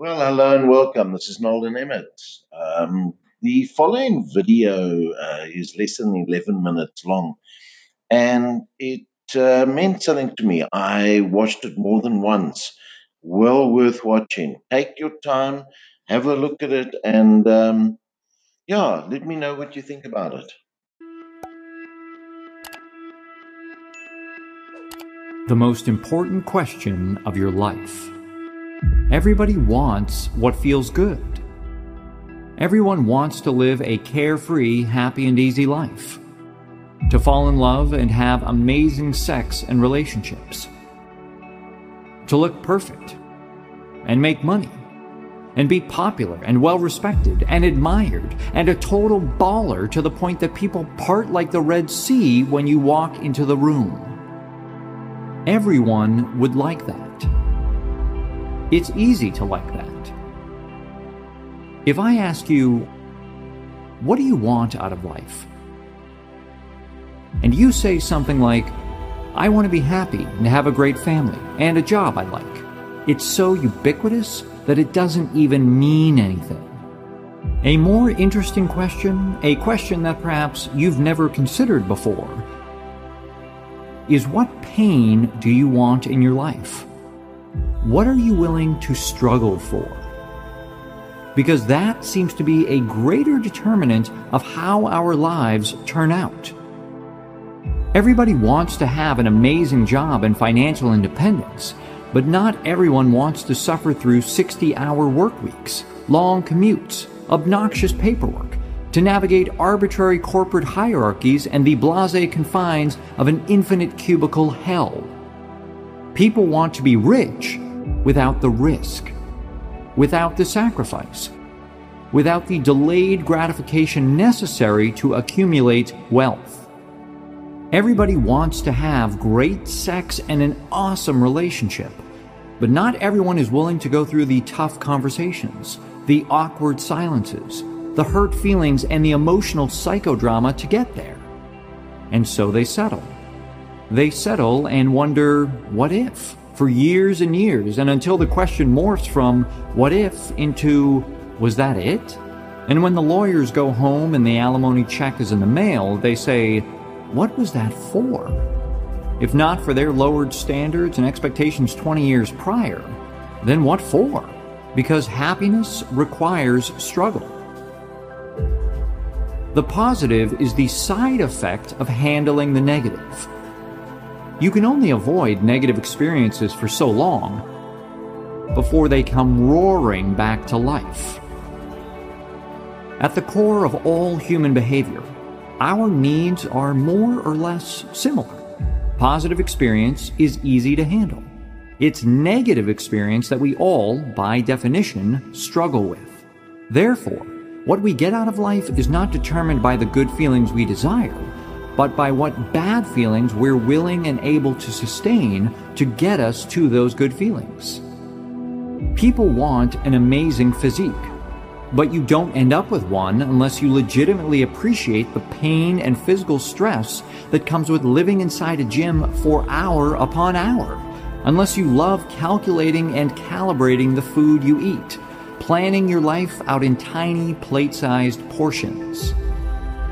Well, hello and welcome. This is Nolan Emmett. Um, the following video uh, is less than 11 minutes long, and it uh, meant something to me. I watched it more than once. Well worth watching. Take your time, have a look at it, and um, yeah, let me know what you think about it. The most important question of your life. Everybody wants what feels good. Everyone wants to live a carefree, happy, and easy life. To fall in love and have amazing sex and relationships. To look perfect and make money and be popular and well respected and admired and a total baller to the point that people part like the Red Sea when you walk into the room. Everyone would like that. It's easy to like that. If I ask you, what do you want out of life? And you say something like, I want to be happy and have a great family and a job I like. It's so ubiquitous that it doesn't even mean anything. A more interesting question, a question that perhaps you've never considered before, is what pain do you want in your life? What are you willing to struggle for? Because that seems to be a greater determinant of how our lives turn out. Everybody wants to have an amazing job and financial independence, but not everyone wants to suffer through 60 hour work weeks, long commutes, obnoxious paperwork, to navigate arbitrary corporate hierarchies and the blase confines of an infinite cubicle hell. People want to be rich without the risk, without the sacrifice, without the delayed gratification necessary to accumulate wealth. Everybody wants to have great sex and an awesome relationship, but not everyone is willing to go through the tough conversations, the awkward silences, the hurt feelings, and the emotional psychodrama to get there. And so they settle. They settle and wonder, what if? For years and years, and until the question morphs from what if into was that it? And when the lawyers go home and the alimony check is in the mail, they say, what was that for? If not for their lowered standards and expectations 20 years prior, then what for? Because happiness requires struggle. The positive is the side effect of handling the negative. You can only avoid negative experiences for so long before they come roaring back to life. At the core of all human behavior, our needs are more or less similar. Positive experience is easy to handle. It's negative experience that we all, by definition, struggle with. Therefore, what we get out of life is not determined by the good feelings we desire, but by what bad feelings we're willing and able to sustain to get us to those good feelings. People want an amazing physique, but you don't end up with one unless you legitimately appreciate the pain and physical stress that comes with living inside a gym for hour upon hour, unless you love calculating and calibrating the food you eat, planning your life out in tiny plate sized portions.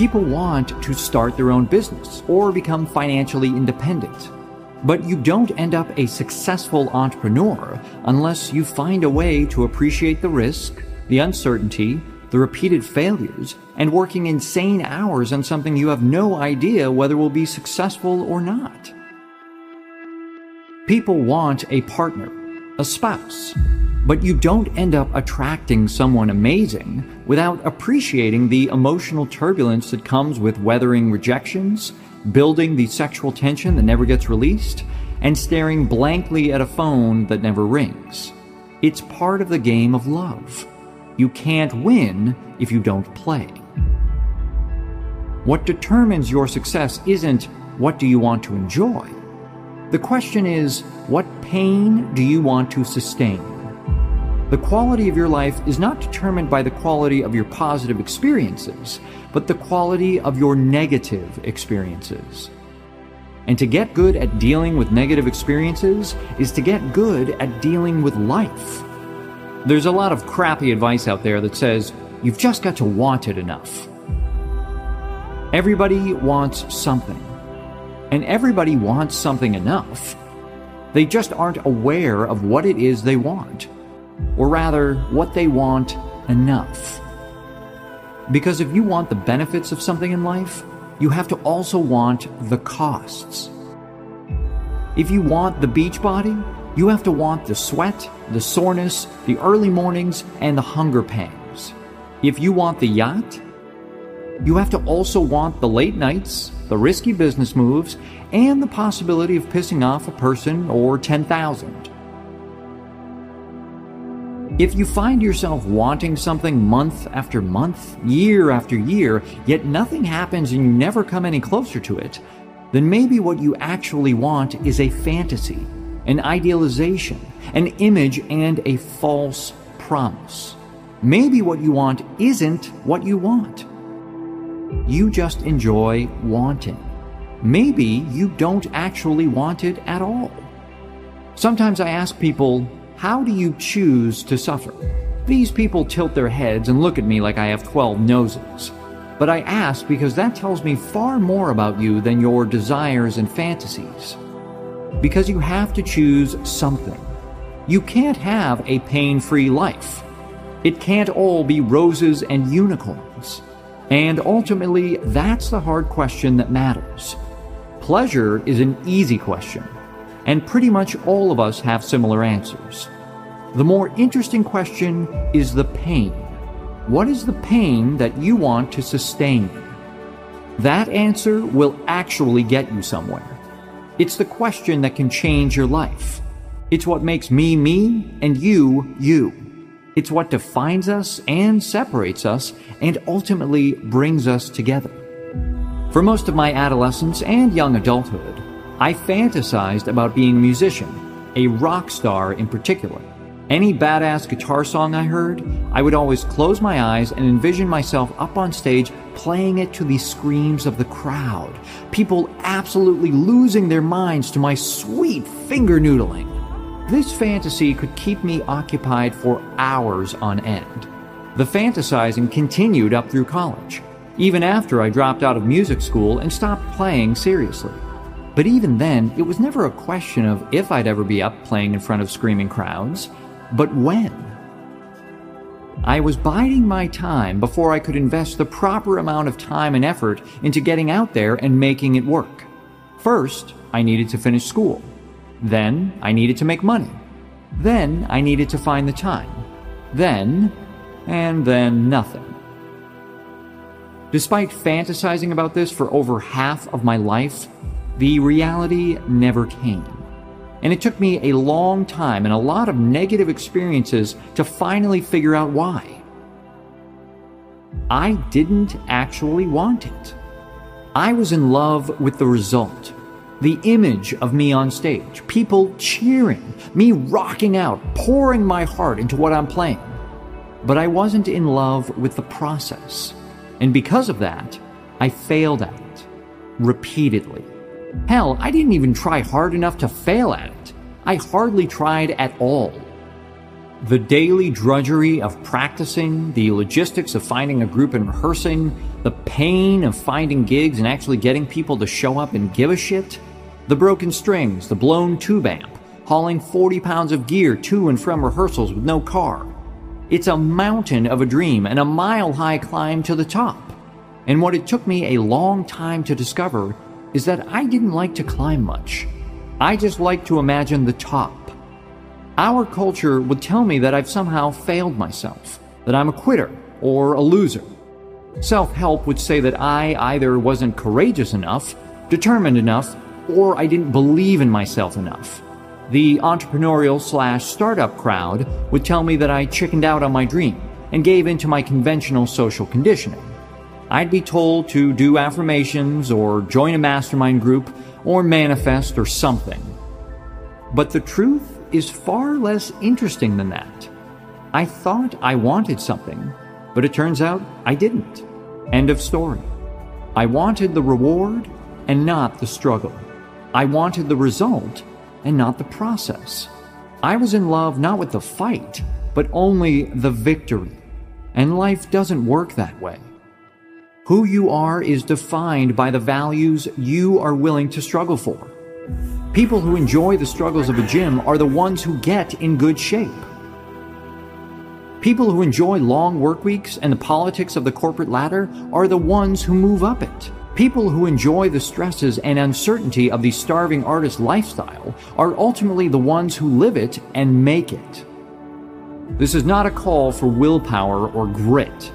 People want to start their own business or become financially independent. But you don't end up a successful entrepreneur unless you find a way to appreciate the risk, the uncertainty, the repeated failures, and working insane hours on something you have no idea whether will be successful or not. People want a partner, a spouse, but you don't end up attracting someone amazing without appreciating the emotional turbulence that comes with weathering rejections, building the sexual tension that never gets released, and staring blankly at a phone that never rings. It's part of the game of love. You can't win if you don't play. What determines your success isn't what do you want to enjoy. The question is, what pain do you want to sustain? The quality of your life is not determined by the quality of your positive experiences, but the quality of your negative experiences. And to get good at dealing with negative experiences is to get good at dealing with life. There's a lot of crappy advice out there that says you've just got to want it enough. Everybody wants something, and everybody wants something enough. They just aren't aware of what it is they want, or rather, what they want enough. Because if you want the benefits of something in life, you have to also want the costs. If you want the beach body, you have to want the sweat, the soreness, the early mornings, and the hunger pangs. If you want the yacht, you have to also want the late nights, the risky business moves, and the possibility of pissing off a person or 10,000. If you find yourself wanting something month after month, year after year, yet nothing happens and you never come any closer to it, then maybe what you actually want is a fantasy, an idealization, an image, and a false promise. Maybe what you want isn't what you want. You just enjoy wanting. Maybe you don't actually want it at all. Sometimes I ask people, how do you choose to suffer? These people tilt their heads and look at me like I have 12 noses. But I ask because that tells me far more about you than your desires and fantasies. Because you have to choose something. You can't have a pain free life. It can't all be roses and unicorns. And ultimately, that's the hard question that matters. Pleasure is an easy question and pretty much all of us have similar answers. The more interesting question is the pain. What is the pain that you want to sustain? That answer will actually get you somewhere. It's the question that can change your life. It's what makes me me and you you. It's what defines us and separates us and ultimately brings us together. For most of my adolescence and young adulthood, I fantasized about being a musician, a rock star in particular. Any badass guitar song I heard, I would always close my eyes and envision myself up on stage playing it to the screams of the crowd, people absolutely losing their minds to my sweet finger noodling. This fantasy could keep me occupied for hours on end. The fantasizing continued up through college, even after I dropped out of music school and stopped playing seriously. But even then, it was never a question of if I'd ever be up playing in front of screaming crowds, but when. I was biding my time before I could invest the proper amount of time and effort into getting out there and making it work. First, I needed to finish school. Then, I needed to make money. Then, I needed to find the time. Then, and then nothing. Despite fantasizing about this for over half of my life, the reality never came. And it took me a long time and a lot of negative experiences to finally figure out why. I didn't actually want it. I was in love with the result. The image of me on stage, people cheering, me rocking out, pouring my heart into what I'm playing. But I wasn't in love with the process. And because of that, I failed at it repeatedly. Hell, I didn't even try hard enough to fail at it. I hardly tried at all. The daily drudgery of practicing, the logistics of finding a group and rehearsing, the pain of finding gigs and actually getting people to show up and give a shit, the broken strings, the blown tube amp, hauling 40 pounds of gear to and from rehearsals with no car. It's a mountain of a dream and a mile high climb to the top. And what it took me a long time to discover is that I didn't like to climb much. I just like to imagine the top. Our culture would tell me that I've somehow failed myself, that I'm a quitter or a loser. Self help would say that I either wasn't courageous enough, determined enough, or I didn't believe in myself enough. The entrepreneurial slash startup crowd would tell me that I chickened out on my dream and gave in to my conventional social conditioning. I'd be told to do affirmations or join a mastermind group or manifest or something. But the truth is far less interesting than that. I thought I wanted something, but it turns out I didn't. End of story. I wanted the reward and not the struggle. I wanted the result and not the process. I was in love not with the fight, but only the victory. And life doesn't work that way. Who you are is defined by the values you are willing to struggle for. People who enjoy the struggles of a gym are the ones who get in good shape. People who enjoy long work weeks and the politics of the corporate ladder are the ones who move up it. People who enjoy the stresses and uncertainty of the starving artist lifestyle are ultimately the ones who live it and make it. This is not a call for willpower or grit.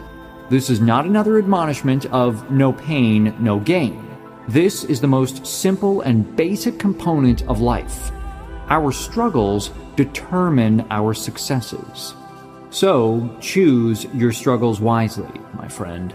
This is not another admonishment of no pain, no gain. This is the most simple and basic component of life. Our struggles determine our successes. So choose your struggles wisely, my friend.